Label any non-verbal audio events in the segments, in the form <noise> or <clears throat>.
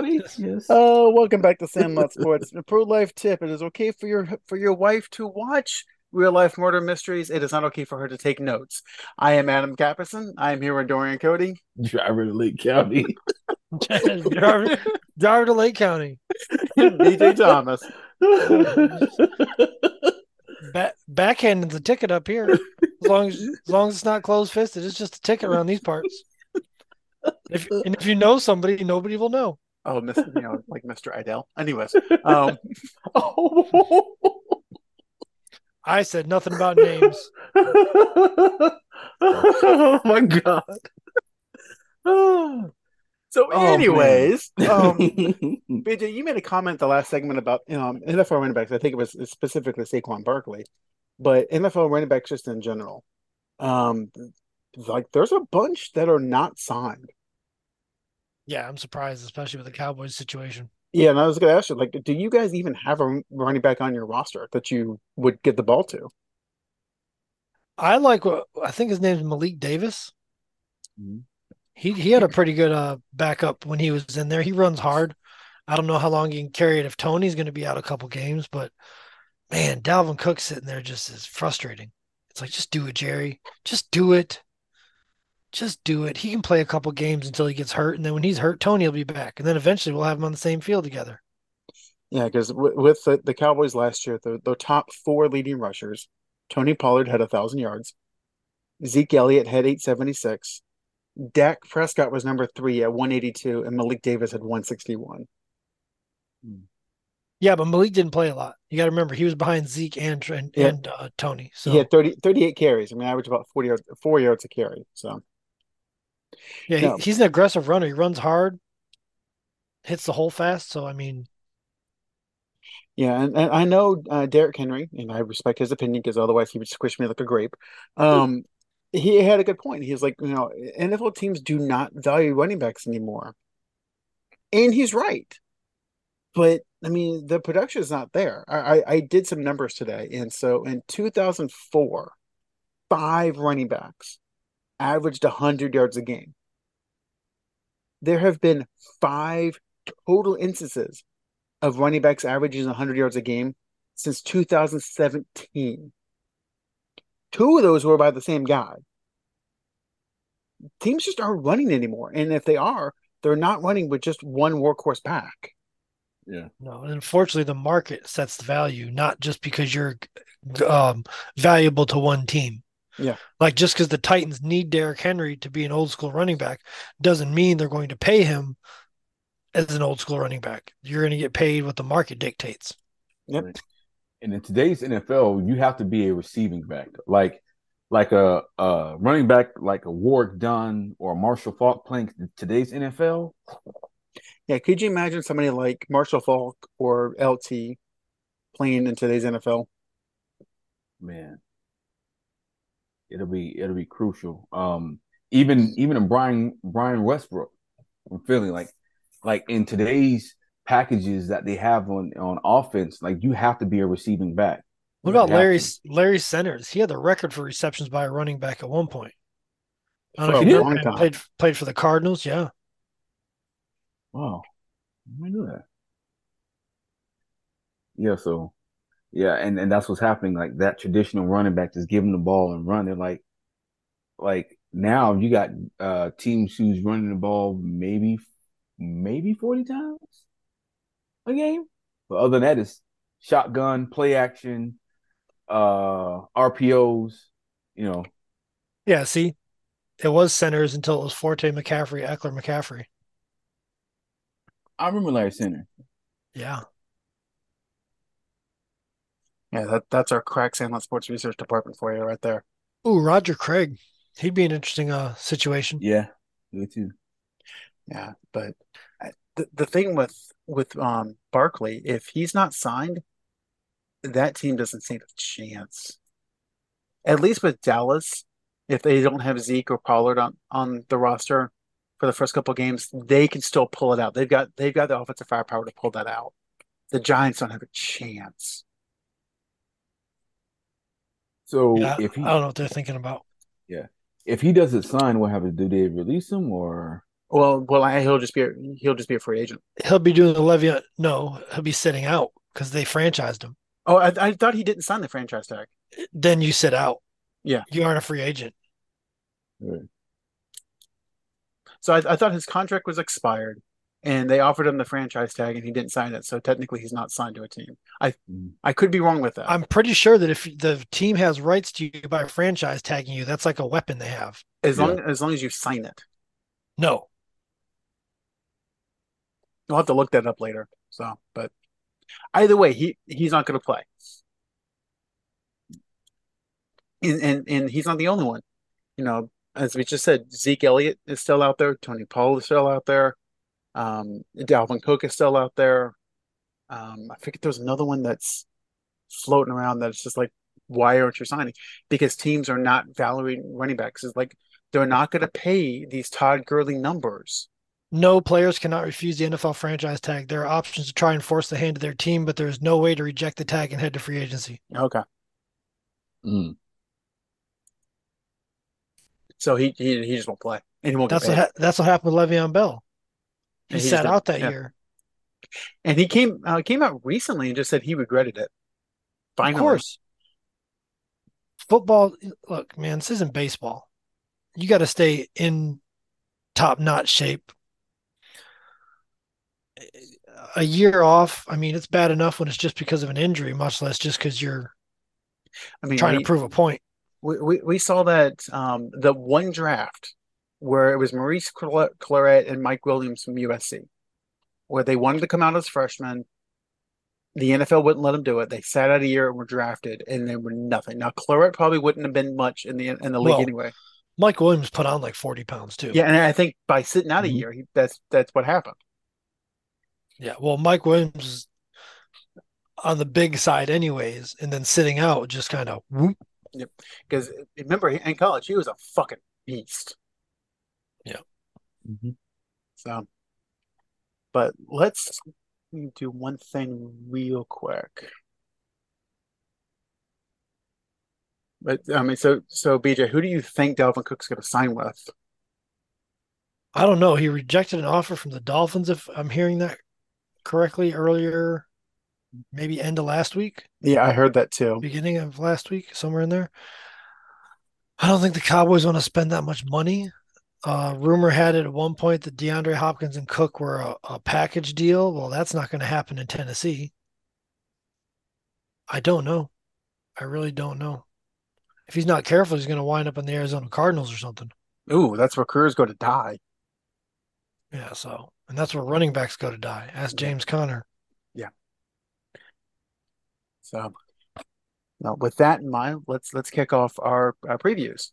County. <laughs> Yes. Oh, welcome back to <laughs> Sandlot Sports. A pro life tip: It is okay for your for your wife to watch real life murder mysteries. It is not okay for her to take notes. I am Adam Capperson. I am here with Dorian Cody. Driver to Lake County. <laughs> driver, driver to Lake County. DJ Thomas. Back, backhanding the ticket up here. As long as, as long as it's not closed fisted, it's just a ticket around these parts. If, and if you know somebody, nobody will know. Oh, Mr. You know, <laughs> like Mr. Idell. Anyways, um, <laughs> oh. I said nothing about names. <laughs> oh my god. <sighs> so, Oh, anyways, um, um, BJ, you made a comment the last segment about um, NFL running backs. I think it was specifically Saquon Barkley, but NFL running backs just in general. Um, like there's a bunch that are not signed. Yeah, I'm surprised, especially with the Cowboys situation. Yeah, and I was going to ask you, like, do you guys even have a running back on your roster that you would get the ball to? I like what I think his name's Malik Davis. Mhm. He he had a pretty good uh backup when he was in there. He runs hard. I don't know how long he can carry it if Tony's going to be out a couple games, but man, Dalvin Cook sitting there just is frustrating. It's like just do it, Jerry. Just do it. Just do it. He can play a couple games until he gets hurt, and then when he's hurt, Tony will be back, and then eventually we'll have him on the same field together. Yeah, because w- with the, the Cowboys last year, the, the top four leading rushers, Tony Pollard had a thousand yards, Zeke Elliott had eight seventy six, Dak Prescott was number three at one eighty two, and Malik Davis had one sixty one. Yeah, but Malik didn't play a lot. You got to remember he was behind Zeke and and, Yeah. and uh, Tony. So He had 30, 38 carries. I mean, average about forty yards, four yards a carry. So Yeah, he, No. he's an aggressive runner. He runs hard, hits the hole fast. So I mean, yeah, and, and I know uh, Derrick Henry, and I respect his opinion because otherwise he would squish me like a grape. <laughs> Um, he had a good point. He's like, you know, NFL teams do not value running backs anymore, and he's right. But I mean, the production is not there. I, I, I did some numbers today, and so in 2004, five running backs averaged 100 yards a game. There have been five total instances of running backs averaging 100 yards a game since 2017. Two of those were by the same guy. Teams just aren't running anymore. And if they are, they're not running with just one workhorse back. yeah. no. And unfortunately, the market sets the value, not just because you're um, valuable to one team. Yeah. Like just because the Titans need Derrick Henry to be an old school running back doesn't mean they're going to pay him as an old school running back. You're going to get paid what the market dictates. Yep. And in today's NFL, you have to be a receiving back, like like a, a running back, like a Warrick Dunn or Marshall Faulk playing in today's NFL. Yeah. Could you imagine somebody like Marshall Faulk or LT playing in today's NFL? Man, it'll be it'll be crucial. Um, even even in Brian Brian Westbrook, I'm feeling like like in today's packages that they have on on offense, like you have to be a receiving back. What about Larry. Larry Centers? He had the record for receptions by a running back at one point. I don't know if long played played for the Cardinals. Yeah, Wow, I knew that. Yeah, so yeah, and and that's what's happening. Like that traditional running back just give them the ball and run. They're like, like now you got uh teams who's running the ball maybe maybe forty times a game, but other than that, it's shotgun, play action, uh RPOs. You know, yeah. See, it was Centers until it was Forte McCaffrey, Ekeler McCaffrey. I remember Larry Center. Yeah, Yeah, that, that's our crack Sandlot Sports Research Department for you right there. ooh, Roger Craig. He'd be an interesting uh situation. Yeah, me too. Yeah, but the the thing with with um Barkley, if he's not signed, that team doesn't stand a chance. At least with Dallas, if they don't have Zeke or Pollard on on the roster for the first couple games, they can still pull it out. They've got they've got the offensive firepower to pull that out. The Giants don't have a chance. So Yeah, if he I don't know what they're thinking about. Yeah, if he doesn't sign, what happens? Do they release him or Well, well, I, he'll just be a, he'll just be a free agent. He'll be doing the Le'Veon. No, he'll be sitting out because they franchised him. Oh, I, I thought he didn't sign the franchise tag. Then you sit out. Yeah. You aren't a free agent. Right. So I, I thought his contract was expired, and they offered him the franchise tag, and he didn't sign it. So technically, he's not signed to a team. I Mm. I could be wrong with that. I'm pretty sure that if the team has rights to you by franchise tagging you, that's like a weapon they have. as Yeah. long as long as you sign it. No. We'll have to look that up later. So, but either way, he he's not going to play, and, and and he's not the only one. You know, as we just said, Zeke Elliott is still out there. Tony Paul is still out there. Um, Dalvin Cook is still out there. Um, I forget there's another one that's floating around that's just like, why aren't you signing? Because teams are not valuing running backs. It's like they're not going to pay these Todd Gurley numbers. No players cannot refuse the NFL franchise tag. There are options to try and force the hand of their team, but there is no way to reject the tag and head to free agency. Okay. Mm. So he he, he just won't play, and he won't That's what ha- that's what happened with Le'Veon Bell. He sat out that yeah. year. And he came uh, came out recently and just said he regretted it. Finally, Of course. Football, look, man, this isn't baseball. You got to stay in top notch shape. A year off, I mean, it's bad enough when it's just because of an injury, much less just because you're I mean, trying we, to prove a point. we, we we saw that um, the one draft where it was Maurice Clar- Clarett and Mike Williams from USC, where they wanted to come out as freshmen. The NFL wouldn't let them do it. They sat out a year and were drafted, and they were nothing. Now Clarett probably wouldn't have been much in the in the league Well, anyway. Mike Williams put on like 40 pounds too. Yeah, and I think by sitting out a Mhm. year, he, that's that's what happened. Yeah. Well, Mike Williams is on the big side, anyways, and then sitting out just kind of whoop. Because remember, in college, he was a fucking beast. Mhm. So, but let's do one thing real quick. But I mean, so so BJ, who do you think Dalvin Cook's going to sign with? I don't know. He rejected an offer from the Dolphins, if I'm hearing that correctly earlier, maybe end of last week, Yeah, I heard that too. beginning of last week, somewhere in there. I don't think the Cowboys want to spend that much money. Uh, rumor had it at one point that DeAndre Hopkins and Cook were a, a package deal. Well, that's not going to happen in Tennessee. I don't know. I really don't know. If he's not careful, he's going to wind up in the Arizona Cardinals or something. Ooh, that's where careers go to die. Yeah, so and that's where running backs go to die. Ask. James Conner. Yeah. So, now with that in mind, let's let's kick off our, our previews.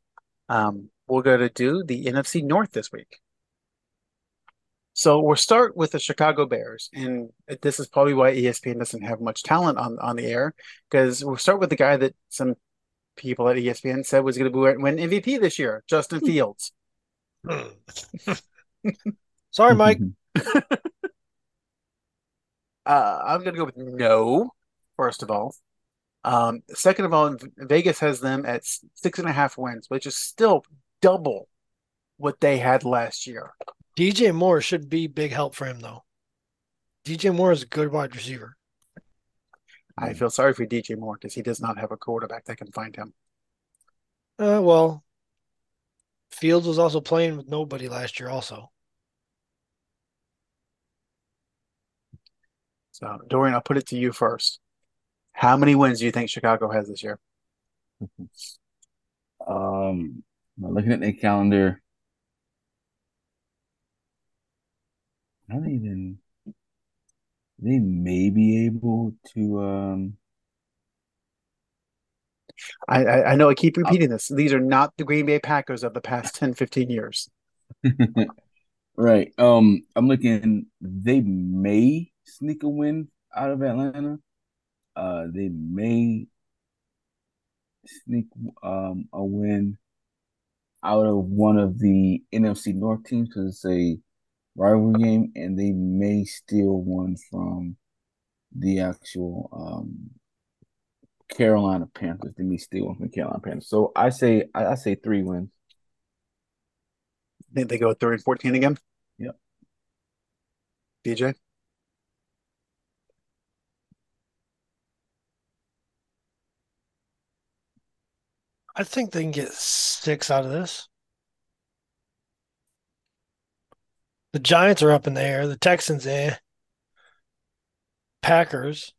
Um, we're going to do the NFC North this week. So we'll start with the Chicago Bears, and this is probably why ESPN doesn't have much talent on on the air because we'll start with the guy that some people at ESPN said was going to win MVP this year, Justin Fields. <laughs> Sorry, Mike. Uh, I'm going to go with no, first of all. Um, second of all, Vegas has them at six and a half wins, which is still double what they had last year. DJ Moore should be big help for him though. DJ Moore is a good wide receiver. I feel sorry for DJ Moore because he does not have a quarterback that can find him. Uh, well, Fields was also playing with nobody last year. Also, So, Dorian, I'll put it to you first. How many wins do you think Chicago has this year? <laughs> Um, looking at their calendar, I don't even. They may be able to. Um, I, I, I know I keep repeating this. These are not the Green Bay Packers of the past 10, 15 years. <laughs> right. Um, I'm looking. They may sneak a win out of Atlanta. Uh, they may sneak um a win out of one of the NFC North teams because it's a rivalry game, and they may steal one from the actual um Carolina Panthers. They may steal one from the Carolina Panthers. So I say I, I say three wins. Think they go 3 and 14 again? BJ. I think they can get six out of this. The Giants are up in the air. The Texans, eh. Packers,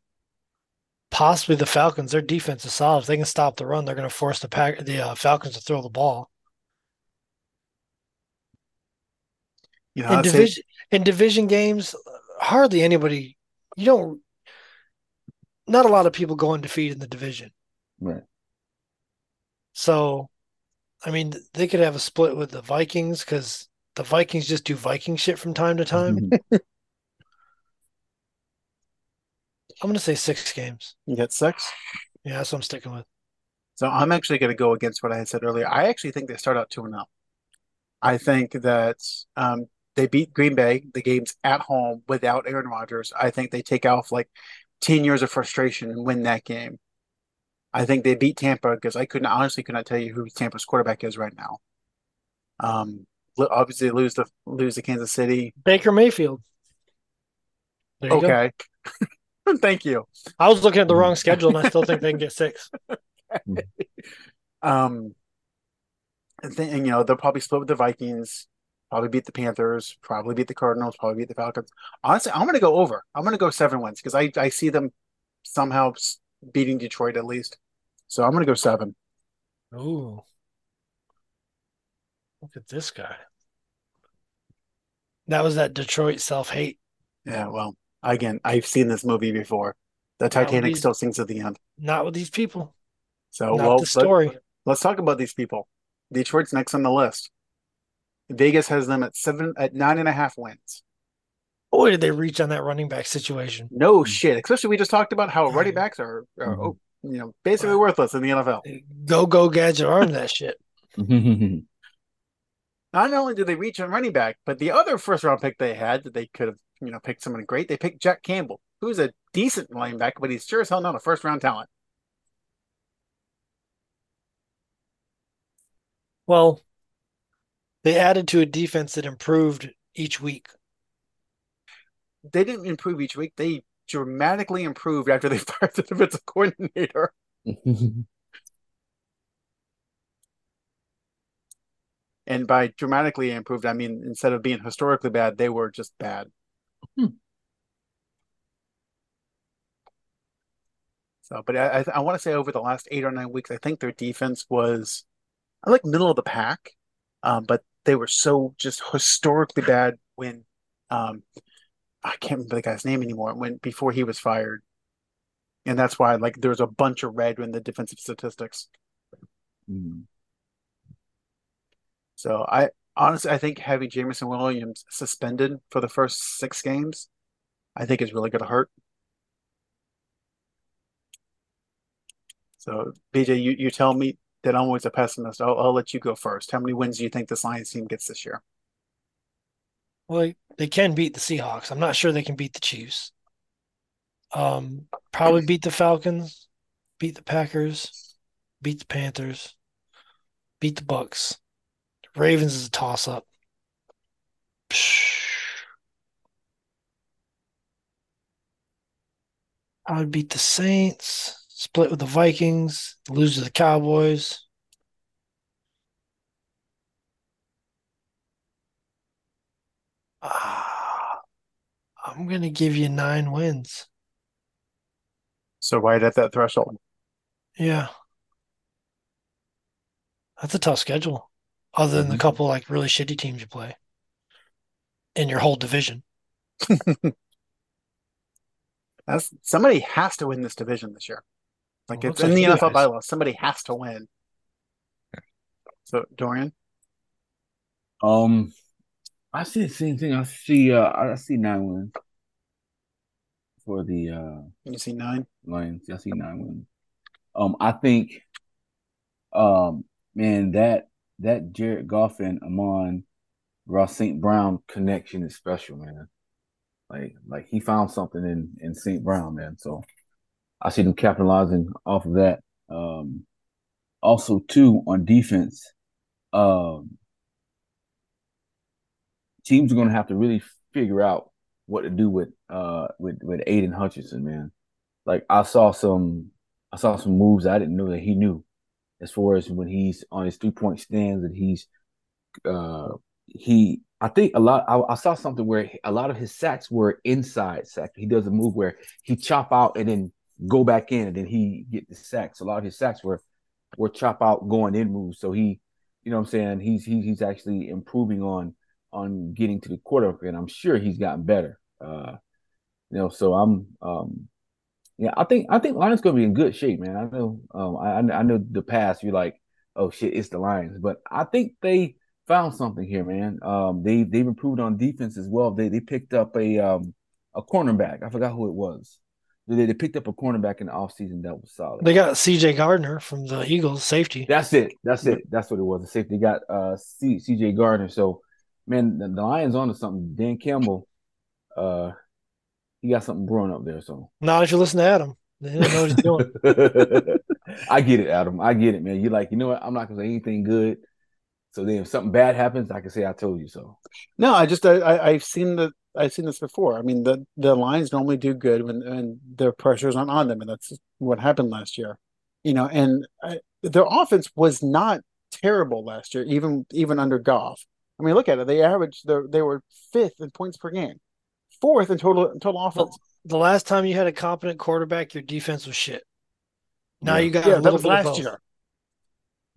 possibly the Falcons. Their defense is solid. If they can stop the run, they're going to force the pack the uh, Falcons to throw the ball. You know, in I'd say- division in division games, hardly anybody. You don't. Not a lot of people go undefeated in the division. Right. So, I mean, they could have a split with the Vikings because the Vikings just do Viking shit from time to time. I'm going to say six games. you get six. Yeah, that's what I'm sticking with. So I'm actually going to go against what I had said earlier. I actually think they start out 2 and 0. I think that um, they beat Green Bay, the game's at home without Aaron Rodgers. I think they take off like 10 years of frustration and win that game. I think they beat Tampa because I couldn't honestly could not tell you who Tampa's quarterback is right now. Um, obviously lose the lose to Kansas City. Baker Mayfield. You. Okay. <laughs> Thank you. I was looking at the wrong schedule, and I still think they can get six. <laughs> Um, and, then, and you know they'll probably split with the Vikings, probably beat the Panthers, probably beat the Cardinals, probably beat the Falcons. Honestly, I'm going to go over. I'm going to go seven wins because I I see them somehow beating Detroit at least. So I'm going to go seven. Ooh. Look at this guy. That was that Detroit self hate. Yeah. Well, again, I've seen this movie before. The Titanic these- still sings at the end. Not with these people. So Not well, the story. Let, let's talk about these people. Detroit's next on the list. Vegas has them at seven at nine and a half wins. Boy, did they reach on that running back situation. No shit. Especially we just talked about how running backs are, are Mhm. oh, you know, basically Right. worthless in the NFL. Go, go, gadget arm that shit. <laughs> Not only did they reach on running back, but the other first round pick they had that they could have, you know, picked someone great. They picked Jack Campbell, who's a decent linebacker, but he's sure as hell not a first round talent. Well, they added to a defense that improved each week. They didn't improve each week. They dramatically improved after they <laughs> fired the defensive coordinator. <laughs> And by dramatically improved, I mean instead of being historically bad, they were just bad. Hmm. So, but I I, want to say over the last eight or nine weeks, I think their defense was, I like middle of the pack, um, but they were so just historically bad when, um, I can't remember the guy's name anymore. When before he was fired, and that's why like there was a bunch of red in the defensive statistics. Mm. So I honestly I think having Jameson Williams suspended for the first six games, I think is really going to hurt. So BJ, you, you tell me that I'm always a pessimist. I'll, I'll let you go first. How many wins do you think this Lions team gets this year? Well, they, can beat the Seahawks. I'm not sure they can beat the Chiefs. Um, probably beat the Falcons, beat the Packers, beat the Panthers, beat the Bucks. The Ravens is a toss up. I would beat the Saints, split with the Vikings, lose to the Cowboys. Ah, I'm gonna give you nine wins. So right at that threshold. Yeah. That's a tough schedule, other than the Mhm. couple like really shitty teams you play in your whole division. <laughs> That's somebody has to win this division this year. Like Well, it's looks like in the you NFL guys. bylaws. Somebody has to win. So Dorian, Um, I see the same thing. I see. Uh, I see nine wins for the uh you see nine. Lions. I see nine wins. Um, I think, um, man, that that Jared Goff and Amon Ross St. Brown connection is special, man. Like, like he found something in in St. Brown, man. So I see them capitalizing off of that. Um, also too on defense, um, teams are going to have to really figure out what to do with uh with with Aidan Hutchinson, man. Like I saw some I saw some moves I didn't know that he knew as far as when he's on his three point stands and he's uh he I think a lot I, I, saw something where a lot of his sacks were inside sacks. He does a move where he chop out and then go back in and then he get the sacks. A lot of his sacks were were chop out going in moves. So he, you know what I'm saying, he's he's he's actually improving on on getting to the quarterback and I'm sure he's gotten better. Uh you know, so I'm um yeah, I think I think Lions gonna be in good shape, man. I know um I I know the past you're like, oh shit, it's the Lions, but I think they found something here, man. Um, they they've improved on defense as well. They they picked up a um a cornerback. I forgot who it was. They, they picked up a cornerback in the offseason that was solid. They got C.J. Gardner from the Eagles, safety. That's it. That's it. That's what it was. The safety got uh C.J. Gardner. So, man, the, the Lions onto something. Dan Campbell, uh, he got something brewing up there. So now that you listen to Adam. They don't know what he's doing. <laughs> I get it, Adam. I get it, man. You're like, you know what? I'm not gonna say anything good so then, if something bad happens, I can say I told you so. No, I just I, I have seen the I've seen this before. I mean, the the Lions normally do good when when their pressure's not on them, and that's what happened last year. You know, and I, their offense was not terrible last year, even even under Goff. I mean, look at it; they averaged they they were fifth in points per game, fourth in total total offense. The last time you had a competent quarterback, your defense was shit. Now yeah. you got yeah, a little that was last year.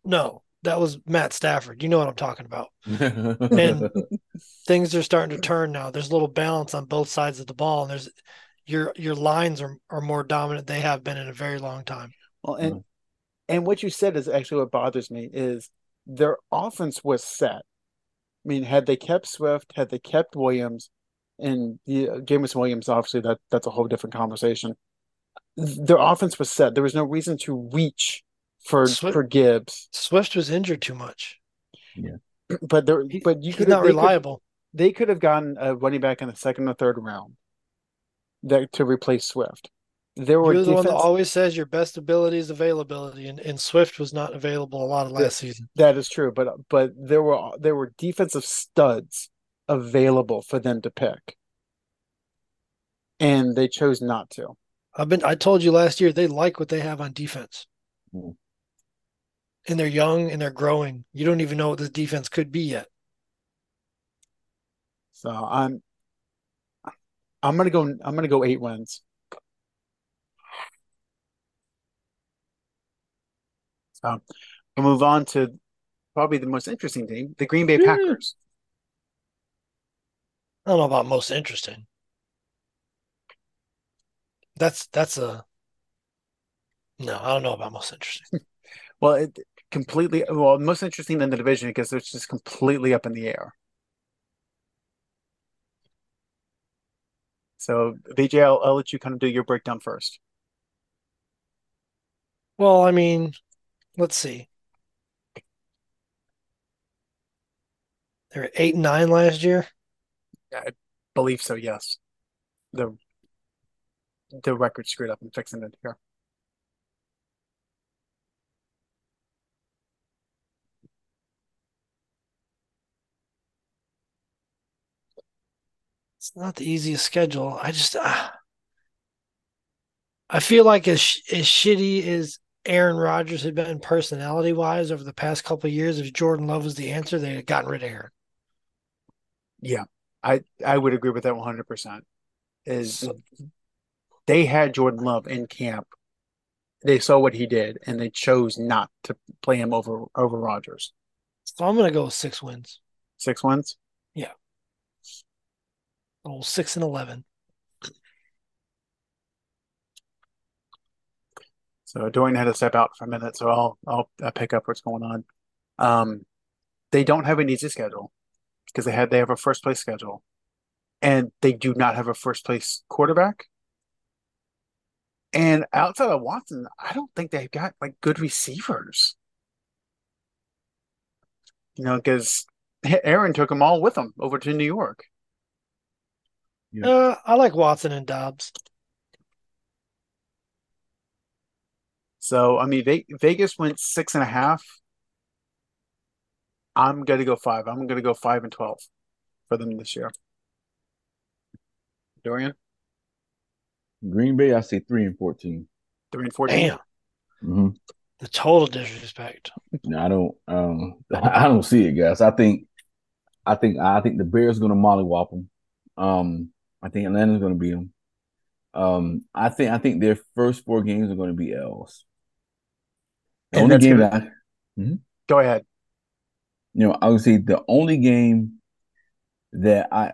No, that was Matt Stafford. You know what I'm talking about. <laughs> and <laughs> things are starting to turn now. There's a little balance on both sides of the ball, and there's your your lines are, are more dominant. They have been in a very long time. Well, and mm-hmm. and what you said is actually what bothers me is their offense was set. I mean, had they kept Swift, had they kept Williams, and yeah, uh, Jameson Williams, obviously that that's a whole different conversation. Their offense was set. There was no reason to reach for Swift, for Gibbs. Swift was injured too much. Yeah, <clears throat> but there, but you could not reliable. Could, they could have gotten a running back in the second or third round that to replace Swift. There were You're the defense... one that always says your best ability is availability, and, and Swift was not available a lot of last that, season. That is true, but but there were there were defensive studs available for them to pick, and they chose not to. I've been I told you last year they like what they have on defense. Mm and they're young and they're growing. You don't even know what this defense could be yet. So I'm I'm gonna go I'm gonna go eight wins. So we'll move on to probably the most interesting team, the Green Bay hmm. Packers. I don't know about most interesting. That's that's a no, I don't know about most interesting. <laughs> well, it, completely well most interesting in the division because it's just completely up in the air. So VJ, I'll, I'll let you kind of do your breakdown first. Well, I mean, let's see. They were eight and nine last year. I believe so. Yes, the the record screwed up. I'm fixing it here. It's not the easiest schedule. I just, uh, I feel like as as shitty as Aaron Rodgers had been personality wise over the past couple years, if Jordan Love was the answer, they had gotten rid of Aaron. Yeah, I I would agree with that one hundred percent. Is they had Jordan Love in camp, they saw what he did, and they chose not to play him over over Rodgers. So I'm gonna go with six wins. Six wins. Yeah. Oh, six and eleven. So Dorian had to step out for a minute, so I'll I'll, I'll pick up what's going on. Um, they don't have an easy schedule because they had they have a first place schedule, and they do not have a first place quarterback. And outside of Watson, I don't think they've got like good receivers. You know, because Aaron took them all with him over to New York. Yeah. Uh, I like Watson and Doubs. So I mean, Vegas went six and a half. I'm gonna go five. I'm gonna go five and twelve for them this year. Dorian, Green Bay, I say three and fourteen. three and fourteen. Damn, Mm-hmm. the total disrespect. No, I don't. Um, <laughs> I don't see it, guys. I think, I think, I think the Bears are going to mollywop them. Um, I think Atlanta's going to beat them. Um, I think, I think their first four games are going to be L's. The And only game gonna- that I, Go ahead. you know, I would say the only game that I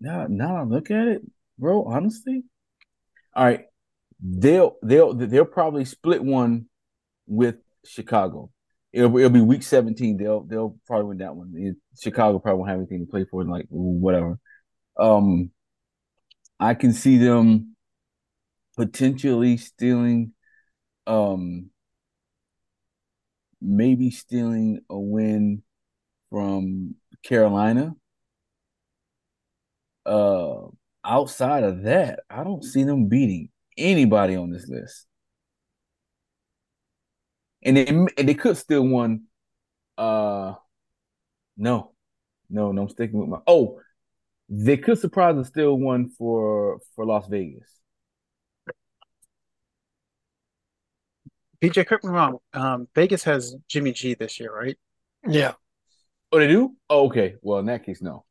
now now I look at it, bro, honestly. All right. They'll they'll they'll probably split one with Chicago. It'll, it'll be week 17. They'll they'll probably win that one. It- Chicago probably won't have anything to play for, like whatever. Um I can see them potentially stealing um maybe stealing a win from Carolina. Uh, outside of that, I don't see them beating anybody on this list. And they and they could still won. Uh, no, no, no. I'm sticking with my. Oh, they could surprise and still won for for Las Vegas. PJ, correct me wrong. Um, Vegas has Jimmy G this year, right? Yeah, Oh, they do? Oh, okay. Well, in that case, no.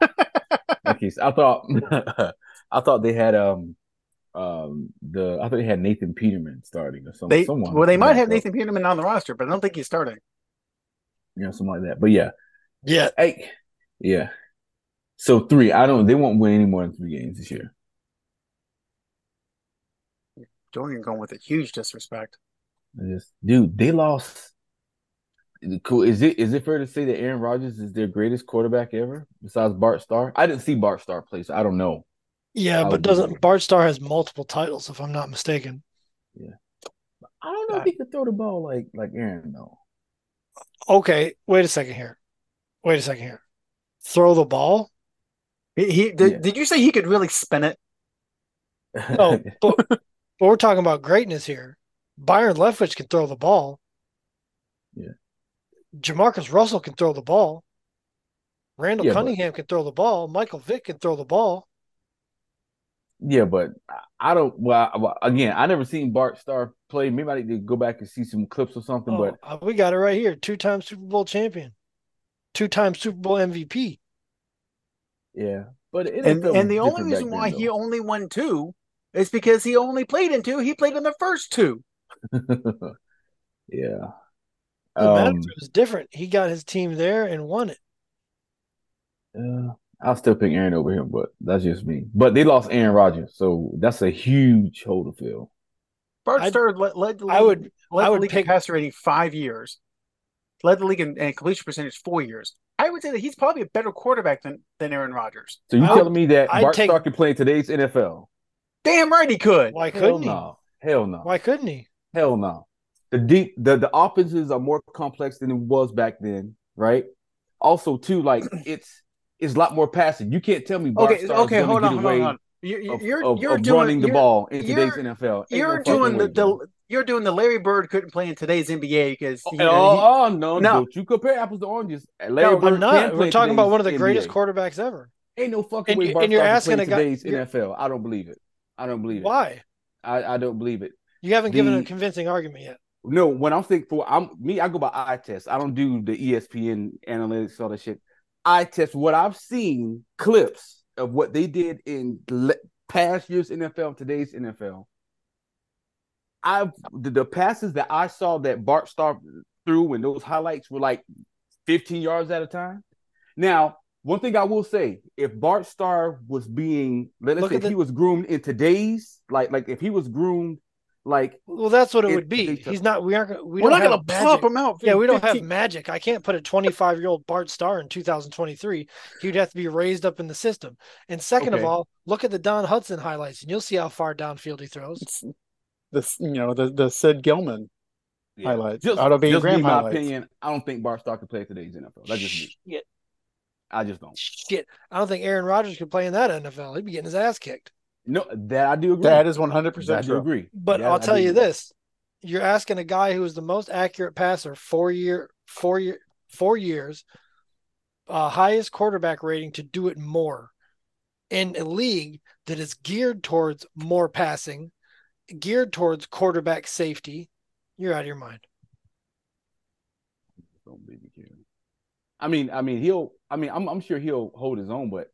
in <laughs> that case, I thought <laughs> I thought they had um um the I thought they had Nathan Peterman starting or something. They someone well, they might have Nathan Peterman on the roster, but I don't think he's starting. you know, something like that. But yeah, yeah. hey, yeah. So three. I don't. They won't win any more than three games this year. Dorian going with a huge disrespect. Just, dude, they lost. Cool. Is it is it fair to say that Aaron Rodgers is their greatest quarterback ever besides Bart Starr? I didn't see Bart Starr play, so I don't know. Yeah, I but doesn't. Bart Starr has multiple titles, if I'm not mistaken. Yeah, I don't know if he could throw the ball like like Aaron though. Okay, wait a second here. Wait a second here. Throw the ball? He, he did, Yeah. did you say he could really spin it? No, <laughs> oh, but, but we're talking about greatness here. Byron Leftwich can throw the ball. Yeah. Jamarcus Russell can throw the ball. Randall Yeah, but- Cunningham can throw the ball. Michael Vick can throw the ball. Yeah, but I- I don't. Well, I- well, again, I never seen Bart Starr play. Maybe I need to go back and see some clips or something. Oh, But uh, we got it right here. Two-time Super Bowl champion. Two-time Super Bowl MVP. yeah, but And and the only reason why he only won two is because he only played in two. He played in the first two. <laughs> yeah, The um, matter was different. He got his team there and won it. uh, I'll still pick Aaron over him, but that's just me. But they lost Aaron Rodgers, so that's a huge hole to fill. Bart I'd- Starr led, led the league, I would led I the would league pick- passer rating five years. Led the league in, in completion percentage four years. I would say that he's probably a better quarterback than, than Aaron Rodgers. So you I would- telling me that I'd Bart take- Starr can play in today's NFL? Damn right he could. why couldn't he? no. Hell no. Why couldn't he? Hell no. The deep the the offenses are more complex than it was back then, right? Also, too, like <clears throat> it's it's a lot more passing. You can't tell me Bart Okay, Starr's okay, hold on, hold on, hold on. You're you're of- you're of doing running the ball in today's NFL. Ain't You're no doing the, the you're doing the Larry Bird couldn't play in today's NBA because Oh, you know, oh, no, No. don't you compare apples to oranges. Larry No, Bird I'm not. We're in talking about one of the greatest NBA. quarterbacks ever. Ain't no fucking And way Bart and you're asking a in guy- today's NFL. I don't believe it. I don't believe it. Why? I, I don't believe it. You haven't given a convincing argument yet. No, when I'm thinking for I'm me, I go by eye test. I don't do the ESPN analytics, all that shit. I test what I've seen clips of what they did in le- past years NFL, today's NFL. I've the, the passes that I saw that Bart Starr threw and those highlights were like 15 yards at a time. Now, one thing I will say, if Bart Starr was being, let's Look say if the- he was groomed in today's, like, like if he was groomed, like Well, that's what it It- would be. He's not. We aren't. We we're don't not gonna plop magic. him out. Yeah, we don't 15 have magic. I can't put a 25 year old Bart Starr in 2023. He'd have to be raised up in the system. And second of all, look at the Don Hutson highlights, and you'll see how far downfield he throws. It's this, you know, the the Sid Gilman. Yeah. Highlights. Just, Otto Bean just Graham me, my highlights. opinion. I don't think Bart Starr can play today's NFL. That's just me. Shit, I just don't. shit. I don't think Aaron Rodgers could play in that NFL. He'd be getting his ass kicked. No, that I do agree. That is one hundred That I percent do true. agree. But That I'll tell you this: you're asking a guy who is the most accurate passer four year, four year, four years, uh, highest quarterback rating to do it more. in a league that is geared towards more passing, geared towards quarterback safety, you're out of your mind. Don't be. I mean, I mean, he'll. I mean, I'm, I'm sure he'll hold his own, but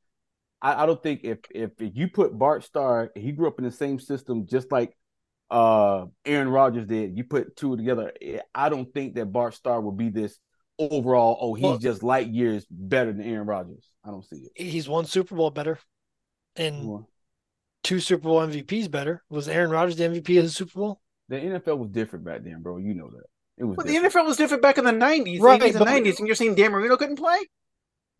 I, I don't think if, if if you put Bart Starr, he grew up in the same system, just like uh Aaron Rodgers did. You put two together. eh, I don't think that Bart Starr will be this overall. Oh, he's Well- just light years better than Aaron Rodgers. I don't see it. He's won Super Bowl better and Well, two Super Bowl MVPs better. Was Aaron Rodgers the MVP of the Super Bowl? The NFL was different back then, bro. You know that. It was Well, the. NFL was different back in the 90s, Right, 80s, and 90s, and you're saying Dan Marino couldn't play?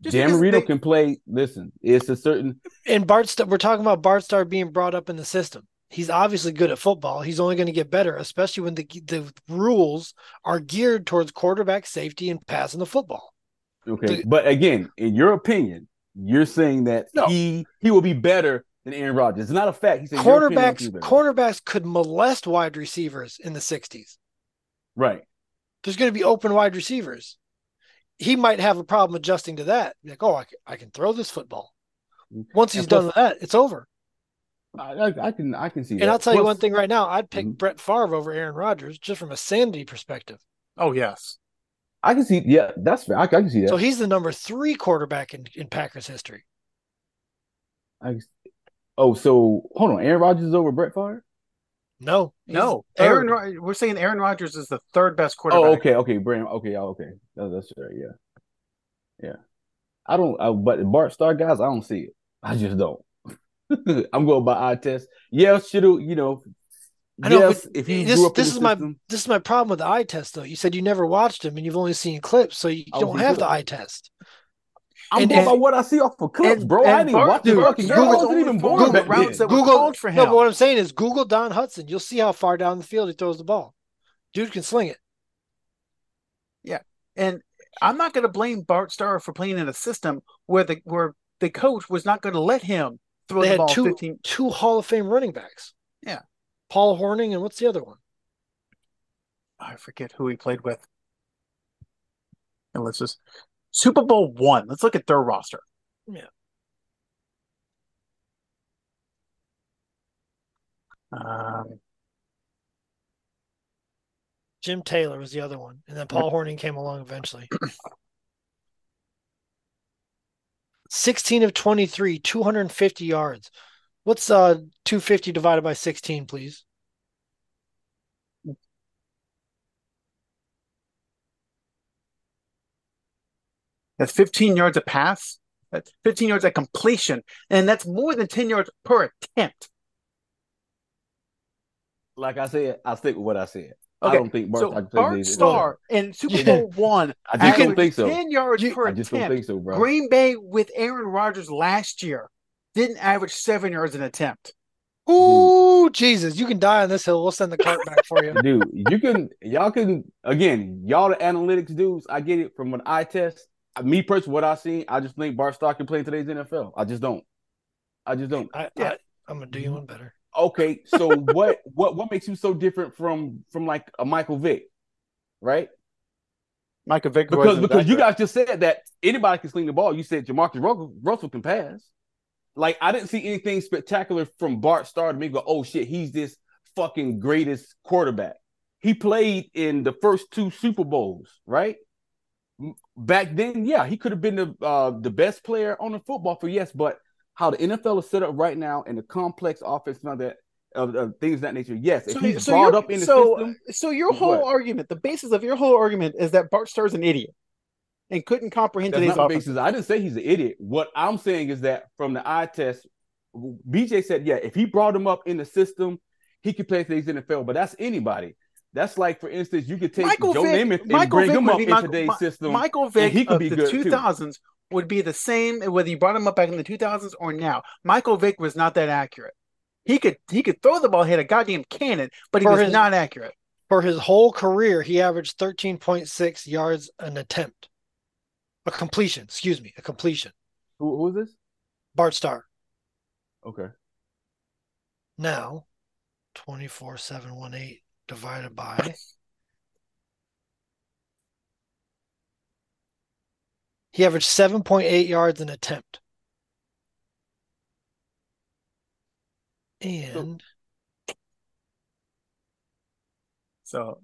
Just Marino they- can play. Listen, it's a certain. And Bart, Starr, we're talking about Bart Starr being brought up in the system. He's obviously good at football. He's only going to get better, especially when the the rules are geared towards quarterback safety and passing the football. Okay, The- but again, in your opinion, you're saying that No. he he will be better than Aaron Rodgers. It's not a fact. He's saying your opinion Quarterbacks, he'll be better. cornerbacks could molest wide receivers in the '60s. right. There's going to be open wide receivers. He might have a problem adjusting to that. Like, oh, I can, I can throw this football. Once he's And done with that, it's over. I, I, I can I can see that. And I'll tell you Plus- one thing right now: I'd pick Mhm. Brett Favre over Aaron Rodgers just from a sanity perspective. Oh, yes. I can see. Yeah, that's fair. I, I can see that. So he's the number three quarterback in, in Packers history. I oh, so hold on. Aaron Rodgers is over Brett Favre. No, No. Aaron. We're saying Aaron Rodgers is the third best oh, quarterback. Oh, okay, okay, Brandon. Okay, yeah, okay. That, that's right. Yeah, yeah. I don't. I, but Bart Starr guys, I don't see it. I just don't. <laughs> I'm going by eye test. Yeah, should you know? I know, yes, if he this, this is the my this is my problem with the eye test though. You said you never watched him and you've only seen clips, so you oh, don't have in the eye test. I'm and- going and- by what I see off of clips, and- bro. I and didn't Bart- watch the dude, fucking there show. I was wasn't even four born back routes then. that were called for No, him. but what I'm saying is Google Don Hutson. You'll see how far down the field he throws the ball. Dude can sling it. Yeah, and I'm not going to blame Bart Starr for playing in a system where the where the coach was not going to let him throw They the had ball two 15. two Hall of Fame running backs. Yeah. Paul Hornung and what's the other one? I forget who he played with. And let's just Super Bowl one. Let's look at their roster. Yeah. Um, Jim Taylor was the other one, and then Paul Hornung came along eventually. <clears throat> 16 of 23, 250 yards. What's uh 250 divided by 16, please? That's 15 yards a pass. That's 15 yards at completion, and that's more than 10 yards per attempt. Like I said, I stick with what I said. I don't think Bart so Starr Bart these- Starr in <laughs> Super Yeah. Bowl one I just don't think so. 10 yards You- per I just don't think so, bro. Green Bay with Aaron Rodgers last year didn't average seven yards an attempt. Ooh, Jesus, you can die on this hill. We'll send the cart back for you. <laughs> Dude, you can y'all can again, y'all the analytics dudes. I get it from an eye test. Me personally, what I seen, I just think Bart Starr can play in today's NFL. I just don't. I just don't. I, Yeah. I, I'm gonna do you one better. Okay, so <laughs> what what what makes you so different from from like a Michael Vick, right? Michael Vick Because because you guys just said that anybody can sling the ball. You said Jamarcus Russell, Russell can pass. Like I didn't see anything spectacular from Bart Starr to make me go, oh shit, he's this fucking greatest quarterback. He played in the first two Super Bowls, right? Back then, yeah, he could have been the uh, the best player on the football field, yes. But how the NFL is set up right now and the complex offense and all that of, of things of that nature, yes. If So, he's so brought up in the so, system, so your whole What? argument, the basis of your whole argument is that Bart Starr's an idiot and couldn't comprehend That's today's not offense. basis. I didn't say he's an idiot. What I'm saying is that from the eye test, BJ said, yeah, if he brought him up in the system, he could play today's NFL. But that's anybody. That's like, for instance, you could take Michael Joe Vick- Namath and Michael bring Vick him up in Michael- today's Mi- system. Michael Vick he could of be the good, too. 2000s would be the same whether you brought him up back in the 2000s or now. Michael Vick was not that accurate. He could he could throw the ball, hit a goddamn cannon, but he For was his- not accurate. For his whole career, he averaged 13.6 yards an attempt. A completion, excuse me, a completion. Who, who is this? Bart Starr. Okay. Now, 24,718 divided by. He averaged 7.8 yards an attempt. And So,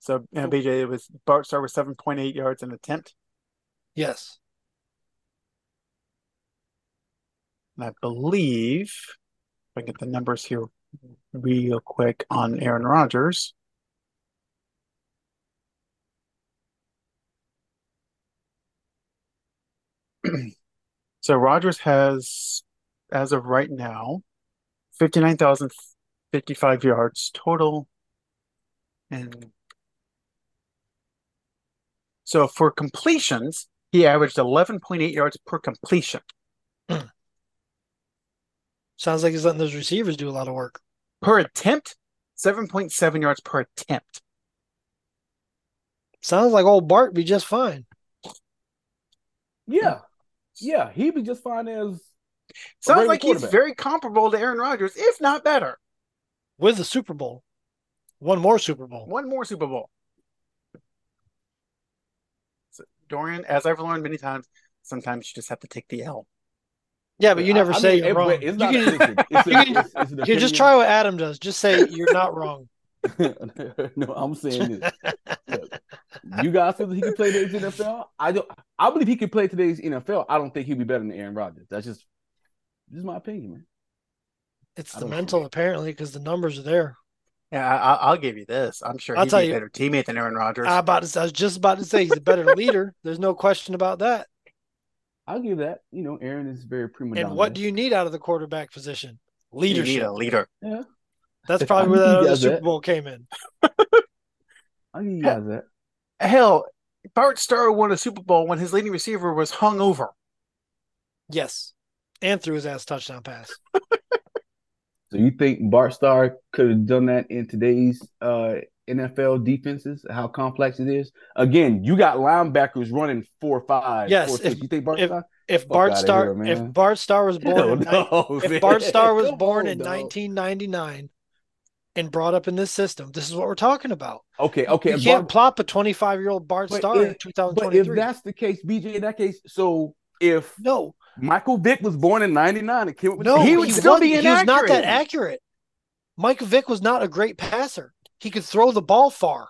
so uh, yeah, BJ, it was Bart seven point eight yards an attempt, yes, and I believe if I get the numbers here real quick on Aaron Rodgers. <clears throat> so Rodgers has, as of right now, fifty nine thousand fifty five yards total, and so for completions, he averaged eleven point eight yards per completion. <clears throat> sounds like he's letting those receivers do a lot of work. Per attempt, 7.7 yards per attempt. Sounds like old Bart be just fine. Yeah, yeah, he'd be just fine as Sounds like he's very comparable to Aaron Rodgers, if not better. with the Super Bowl. One more Super Bowl. One more Super Bowl. So, Dorian, as I've learned many times, sometimes you just have to take the L. Yeah, but you never I- I say mean, you're it- wrong. It's You not can, <laughs> a. It's a- you it's- it's an you just try what Adam does. Just say you're not wrong. <laughs> no, I'm saying this. Look, you guys feel that he can play today's NFL? I don't. I believe he can play today's NFL. I don't think he'll be better than Aaron Rodgers. That's just, this is my opinion, man. It's I the don't mental, apparently, because the numbers are there. Yeah, I, I- I'll give you this. I'm sure I'll he'd tell a you- better teammate than Aaron Rodgers. I about to, I was just about to say he's a better leader. There's no question about that. I'll give that. You know, Aaron is very prima And what do you need out of the quarterback position? you need Leadership. a leader. Yeah. That's <laughs> probably where think that other does Super that. Bowl came in. I'll give you guys that. Hell, Bart Starr won a Super Bowl when his leading receiver was hung over. Yes. And threw his ass touchdown pass. <laughs> So you think Bart Starr could have done that in today's uh, NFL defenses? How complex it is. Again, you got linebackers running four five. Yes, four, if- you think Bart if- Starr? If Bart Starr, here, if Bart Starr was born in no, <laughs> if. Bart Starr was born in 1999 and brought up in this system, this is what we're talking about. Okay, okay. you can't Bart- plop a 25 year old Bart Star Starr in if- But if that's the case, BJ, in that case, so if no, Michael Vick was born in '99 and came no, He would still wasn't- be He was not that accurate. Mike Vick was not a great passer. He could throw the ball far.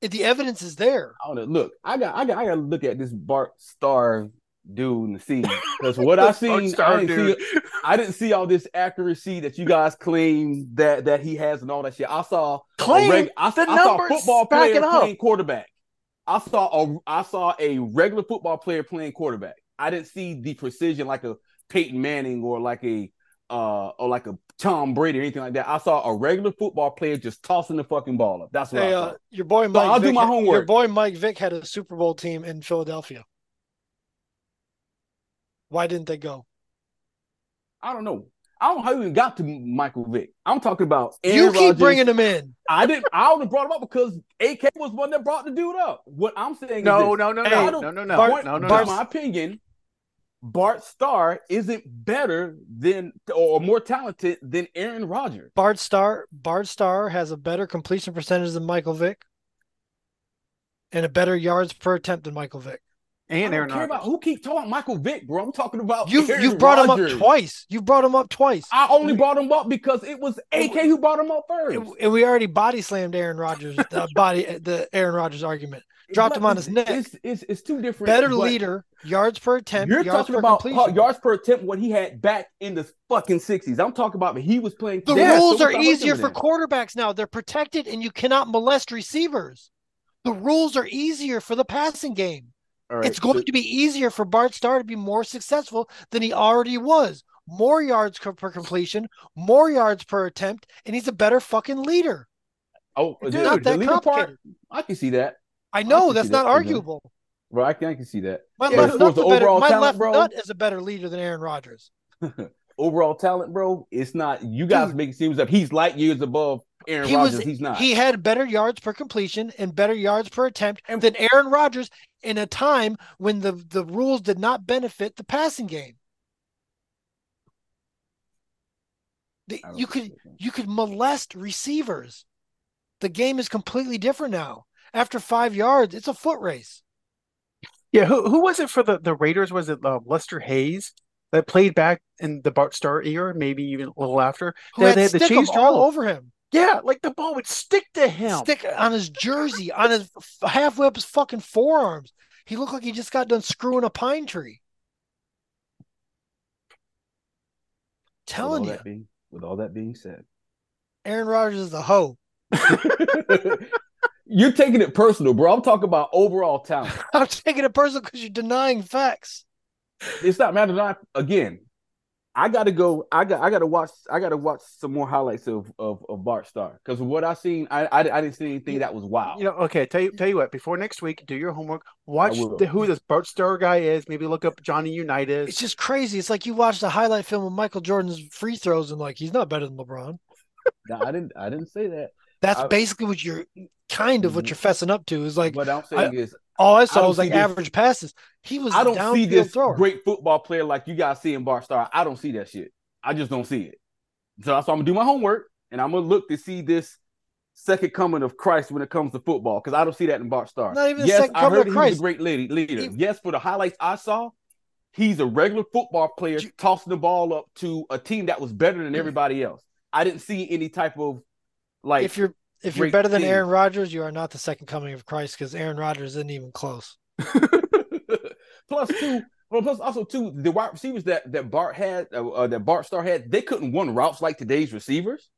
The evidence is there. I don't know. Look, I got, I got, I got to look at this Bart Starr dude and see because what I <laughs> seen, I didn't, see, I didn't see all this accuracy that you guys claim that that he has and all that shit. I saw Claim reg- I, the I saw football player it up. playing quarterback. I saw a, I saw a regular football player playing quarterback. I didn't see the precision like a Peyton Manning or like a uh or like a Tom Brady or anything like that. I saw a regular football player just tossing the fucking ball up. That's what Hey, I saw. uh, your boy Mike. I'll do my had- Your boy Mike Vick had a Super Bowl team in Philadelphia. Why didn't they go? I don't know. I don't know how you even got to Michael Vick. I'm talking about Aaron you keep Rodgers. bringing him in. I didn't. I only brought him up because AK was one that brought the dude up. What I'm saying No, is this. no, no, Hey, no, I don't- no, no, no, no, no, no. my opinion, Bart Starr isn't better than or more talented than Aaron Rodgers. Bart Starr. Bart Starr has a better completion percentage than Michael Vick, and a better yards per attempt than Michael Vick. I And don't Aaron care Rodgers. about who keeps talking Michael Vick, bro. I'm talking about You've Aaron you've brought Rodgers. him up twice. You've brought him up twice. I only brought him up because it was AK who brought him up first. And and we already body slammed Aaron Rodgers. The <laughs> body the Aaron Rodgers argument. dropped But him on his neck. It's, it's, it's two different. Better leader, yards per attempt, You're yards talking per about completion. Uh, yards per attempt what he had back in the fucking sixties. I'm talking about he was playing. The Yeah, rules so are easier for then? quarterbacks now. They're protected and you cannot molest receivers. The rules are easier for the passing game. All right, it's going so- to be easier for Bart Starr to be more successful than he already was. More yards co- per completion, more yards per attempt, and he's a better fucking leader. Oh, Dude, dude, not the that leader part, I can see that. I know can that's not that, arguable. Bro, I can, I can see that. My Yeah, left as nut's a better. My talent, left bro. nut is a better leader than Aaron Rodgers. <laughs> Overall talent, bro, it's not. You guys Dude. make it seem like he's light years above Aaron He was- he's not. He had better yards per completion and better yards per attempt And- than Aaron Rodgers in a time when the, the rules did not benefit the passing game. The- you could you could molest receivers. The game is completely different now. After five yards, it's a foot race. Yeah, who who was it for the, the Raiders? Was it uh, Lester Hayes that played back in the Bart Starr era, maybe even a little after. Who they, had they had the stick 'em chase all over him. Yeah, like the ball would stick to him. Stick on his jersey, on his halfway up his fucking forearms. He looked like he just got done screwing a pine tree. With all, Telling you, being, with all that being said, Aaron Rodgers is a hoe. <laughs> you're taking it personal, bro. I'm talking about overall talent. <laughs> I'm taking it personal because you're denying facts. It's not matter not again. I gotta go. I got. I gotta watch. I gotta watch some more highlights of of, of Bart Starr because what I seen, I, I I didn't see anything that was wild. You know, okay. Tell you, tell you what. Before next week, do your homework. Watch the, who this Bart Starr guy is. Maybe look up Johnny Unitas. It's just crazy. It's like you watched a highlight film of Michael Jordan's free throws and like he's not better than LeBron. <laughs> No, I didn't. I didn't say that. That's I- basically what you're kind of what Mhm. you're fessing up to. Is like what I'm saying is, all I I saw don't was like average passes. He was I don't see this thrower. great football player like you guys see in Bart Starr. I don't see that shit. I just don't see it. So that's why I'm gonna do my homework and I'm gonna look to see this second coming of Christ when it comes to football because I don't see that in Bart Starr. Not even the yes, second I coming heard of Christ. a great lady, leader. He- yes, for the highlights I saw, he's a regular football player You- tossing the ball up to a team that was better than everybody else. I didn't see any type of like if you're if you're better than things. Aaron Rodgers, you are not the second coming of Christ because Aaron Rodgers isn't even close. <laughs> plus two. Well, plus also two, the wide receivers that that Bart had, uh, uh, that Bart Starr had, they couldn't run routes like today's receivers.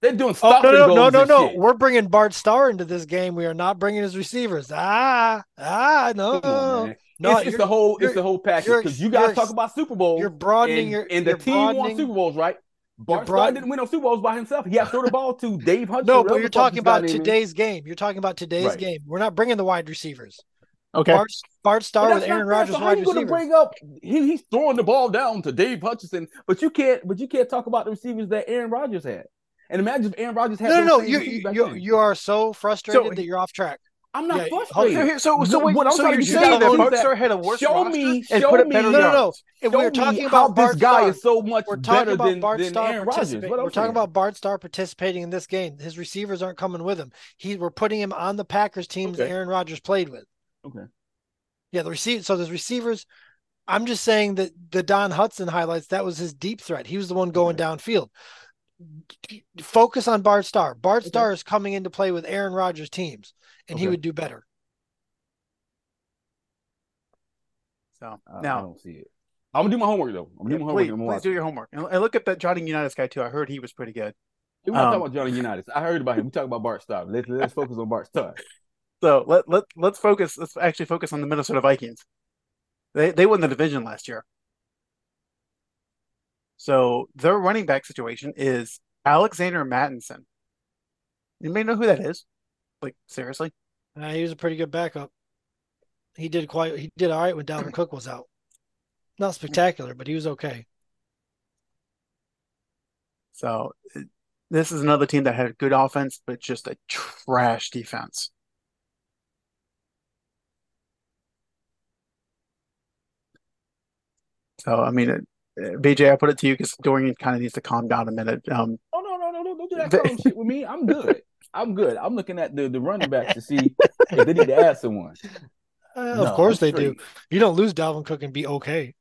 They're doing Oh stop no no no no no! shit. We're bringing Bart Starr into this game. We are not bringing his receivers. Ah ah no on, no. it's, it's the whole, it's the whole package because you guys talk about Super Bowl. you're broadening and, your and the team won Super Bowls, right? Bart Starr broaden- didn't win no Super Bowls by himself. He had to throw the ball to Dave Hudson. No, but you're talking about today's game. You're talking about today's Right. game. We're not bringing the wide receivers. okay. Bart, Bart But Starr with Aaron. Rodgers So how wide you gonna bring up? He, he's throwing the ball down to Dave Hutchinson, but you can't. But you can't talk about the receivers that Aaron Rodgers had. And imagine if Aaron Rodgers had No, no, no. You you you, you are so frustrated So- that you're off track. I'm not Yeah, hold So, frustrated. here- so, so, What- wait, what I'm so trying you're to get saying out that is Bart that Starr had a worse show roster me- and show put up me- better No, no, no. If we're talking how about Bart guy Starr, is so much we're talking better about than, Bart than Starr Aaron Rodgers. participating. We're talking saying. about Bart Starr participating in this game. His receivers aren't coming with him. He we're putting him on the Packers teams that Okay. Aaron Rodgers played with. Okay. Yeah, the receiver. So there's receivers. I'm just saying that the Don Hutson highlights that was his deep threat. He was the one going downfield. Focus on Bart Starr. Bart Okay. Starr is coming into play with Aaron Rodgers teams, and he would do better. So I, I now, don't see it. I'm gonna do my homework though. I'm gonna yeah, do my homework. please, I'm please gonna do your homework and, and look at that Johnny Unitas guy too. I heard he was pretty good. it. We're not um, talking about Johnny Unitas. I heard about him. We talk about Bart Starr. Let's let's focus on Bart Starr. <laughs> So let let let's focus. Let's actually focus on the Minnesota Vikings. They they won the division last year. So their running back situation is Alexander Mattison. Anybody know who that is? Like seriously? Uh, he was a pretty good backup. He did quite. He did all right when Dalvin Cook was out. Not spectacular, but he was okay. So this is another team that had a good offense, but just a trash defense. So I mean, it, BJ, I put it to you because Dorian kind of needs to calm down a minute. Um, Oh no no no no! Don't do that But- calm shit with me. I'm good. I'm good. I'm looking at the the running backs to see <laughs> if they need to add someone. Uh, No, of course I'm they do. straight. You don't lose Dalvin Cook and be okay.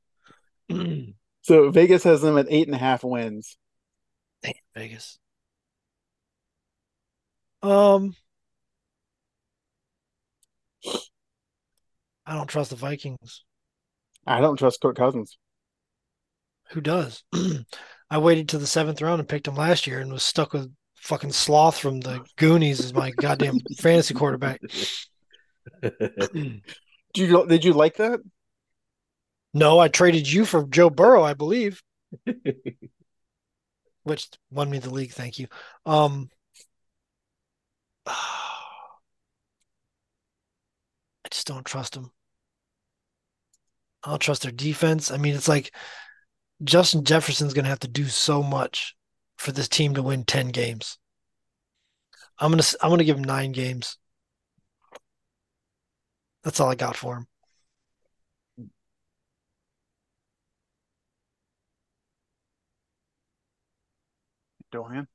<clears throat> so Vegas has them at eight and a half wins. Damn, Vegas. Um, I don't trust the Vikings. I don't trust Kirk Cousins. Who does? <clears throat> I waited to the seventh round and picked him last year and was stuck with fucking Sloth from the <laughs> Goonies as my goddamn fantasy quarterback. <laughs> <clears throat> Did you did you like that? No, I traded you for Joe Burrow, I believe, <laughs> which won me the league. Thank you. Um, <sighs> I just don't trust them. I don't trust their defense. I mean, it's like Justin Jefferson's going to have to do so much for this team to win 10 games. I'm going to I'm going to give him 9 games. That's all I got for him. Dorian.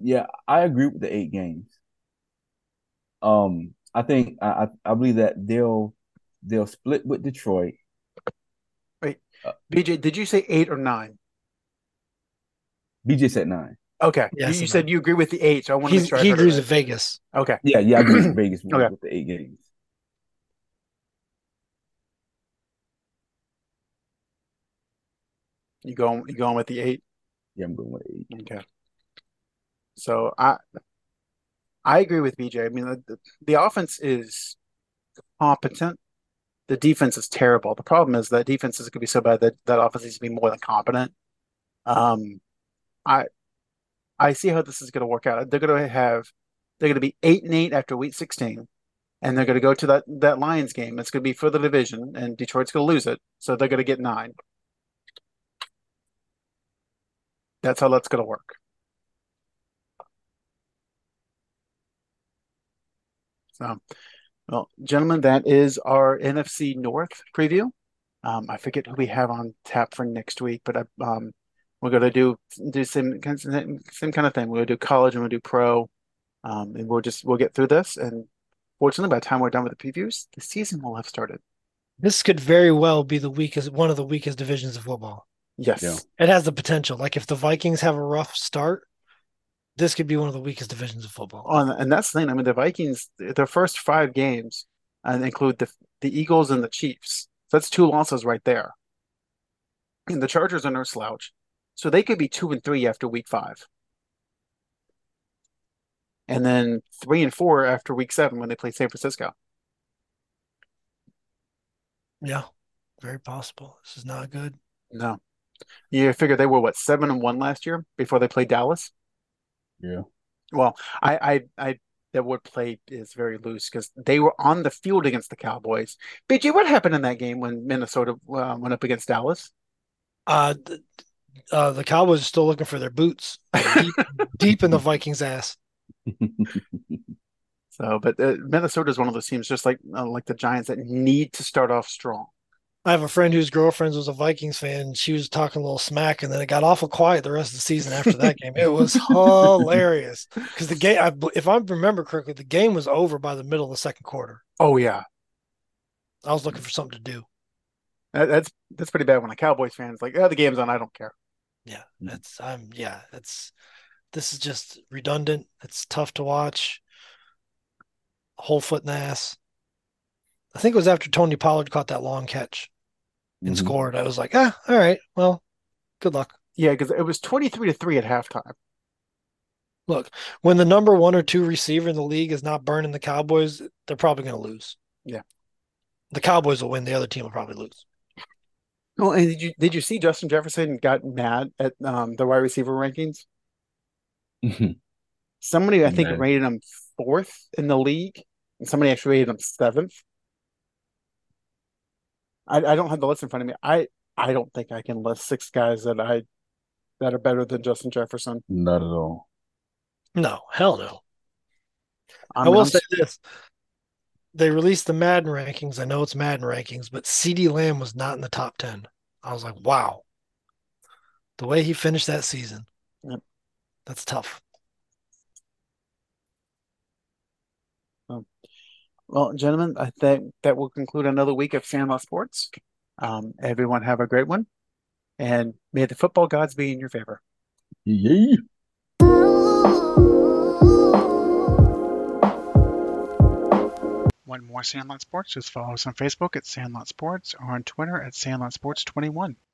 Yeah, I agree with the eight games. Um, I think I I I believe that they'll they'll split with Detroit. Wait, Uh, BJ, did you say eight or nine? BJ said nine. Okay, Yes, you, you said you agree with the eight. So I want to He's, make sure he agrees with Vegas. Okay, Yeah, yeah, I agree with Vegas <clears throat> with, Okay. with the eight games. you going you going with the eight? Yeah, I'm going with eight. Okay. So I I agree with BJ. I mean, the, the, the offense is competent. The defense is terrible. The problem is that defense is going to be so bad that that offense needs to be more than competent. Um, I I see how this is going to work out. They're going to have they're going to be eight and eight after week sixteen, and they're going to go to that that Lions game. It's going to be for the division, and Detroit's going to lose it, so they're going to get nine. That's how that's going to work. So, well, gentlemen, that is our NFC North preview. Um, I forget who we have on tap for next week, but I, um, we're gonna do do same kind of- same kind of thing. We're gonna do college and we'll do pro, um, and we'll just we'll get through this. And fortunately, by the time we're done with the previews, the season will have started. This could very well be the weakest, one of the weakest divisions of football. Yes, Yeah. It has the potential. Like if the Vikings have a rough start, this could be one of the weakest divisions of football. On and that's the thing. I mean, the Vikings, their first five games, and include the the Eagles and the Chiefs. So that's two losses right there. And the Chargers are no slouch, so they could be two and three after week five, and then three and four after week seven when they play San Francisco. Yeah, very possible. This is not good. No, you figure they were what seven and one last year before they played Dallas. Yeah. Well, I, I, I, that word play is very loose because they were on the field against the Cowboys. BG, what happened in that game when Minnesota uh, went up against Dallas? Uh, th- uh, the Cowboys are still looking for their boots deep, <laughs> deep in the Vikings' ass. So, but uh, Minnesota is one of those teams, just like uh, like the Giants, that need to start off strong. I have a friend whose girlfriend was a Vikings fan. She was talking a little smack, and then it got awful quiet the rest of the season after that game. It was <laughs> hilarious because the game, I, if I remember correctly, the game was over by the middle of the second quarter. Oh yeah, I was looking for something to do. that, that's that's pretty bad when a Cowboys fan's like, "Oh, the game's on, I don't care." Yeah, Mhm. that's I'm yeah, that's this is just redundant. It's tough to watch. Whole foot in the ass. I think it was after Tony Pollard caught that long catch and Mhm. scored. I was like, ah, all right, well, good luck. Yeah, because it was twenty three to three at halftime. Look, when the number one or two receiver in the league is not burning the Cowboys, they're probably going to lose. Yeah. The Cowboys will win. The other team will probably lose. Well, and did you did you see Justin Jefferson got mad at um, the wide receiver rankings? Somebody I think Man. rated him fourth in the league, and somebody actually rated him seventh. I, I don't have the list in front of me. I I don't think I can list six guys that I that are better than Justin Jefferson. Not at all. No, hell no. I'm, I will I'm- say this. They released the Madden rankings. I know it's Madden rankings, but CeeDee Lamb was not in the top 10. I was like, wow. The way he finished that season. Yep. That's tough. Well, gentlemen, I think that will conclude another week of Sandlot Sports. Um, everyone have a great one, and may the football gods be in your favor. Yeah. Want more Sandlot Sports? Just follow us on Facebook at Sandlot Sports or on Twitter at Sandlot Sports 21.